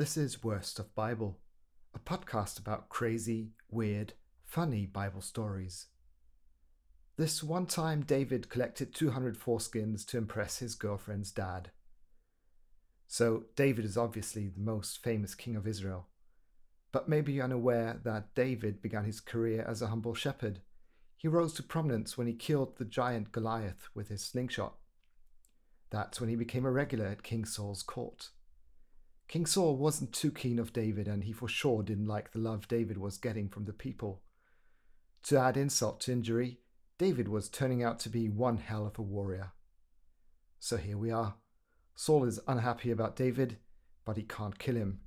This is Worst of Bible, a podcast about crazy, weird, funny Bible stories. This one time, David collected 200 foreskins to impress his girlfriend's dad. So, David is obviously the most famous king of Israel. But maybe you're unaware that David began his career as a humble shepherd. He rose to prominence when he killed the giant Goliath with his slingshot. That's when he became a regular at King Saul's court. King Saul wasn't too keen of David, and he for sure didn't like the love David was getting from the people. To add insult to injury, David was turning out to be one hell of a warrior. So here we are. Saul is unhappy about David, but he can't kill him.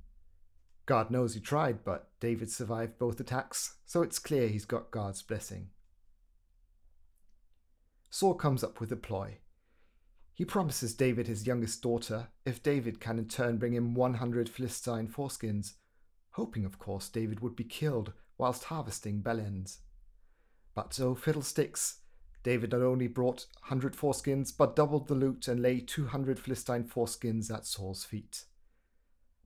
God knows he tried, but David survived both attacks, so it's clear he's got God's blessing. Saul comes up with a ploy. He promises David his youngest daughter if David can in turn bring him 100 Philistine foreskins, hoping, of course, David would be killed whilst harvesting bellends. But oh fiddlesticks! David not only brought 100 foreskins, but doubled the loot and laid 200 Philistine foreskins at Saul's feet.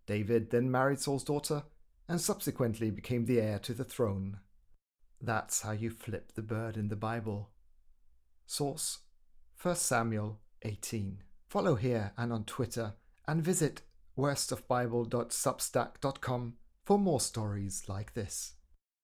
David then married Saul's daughter and subsequently became the heir to the throne. That's how you flip the bird in the Bible. Source 1 Samuel 18. Follow here and on Twitter and visit worstofbible.substack.com for more stories like this.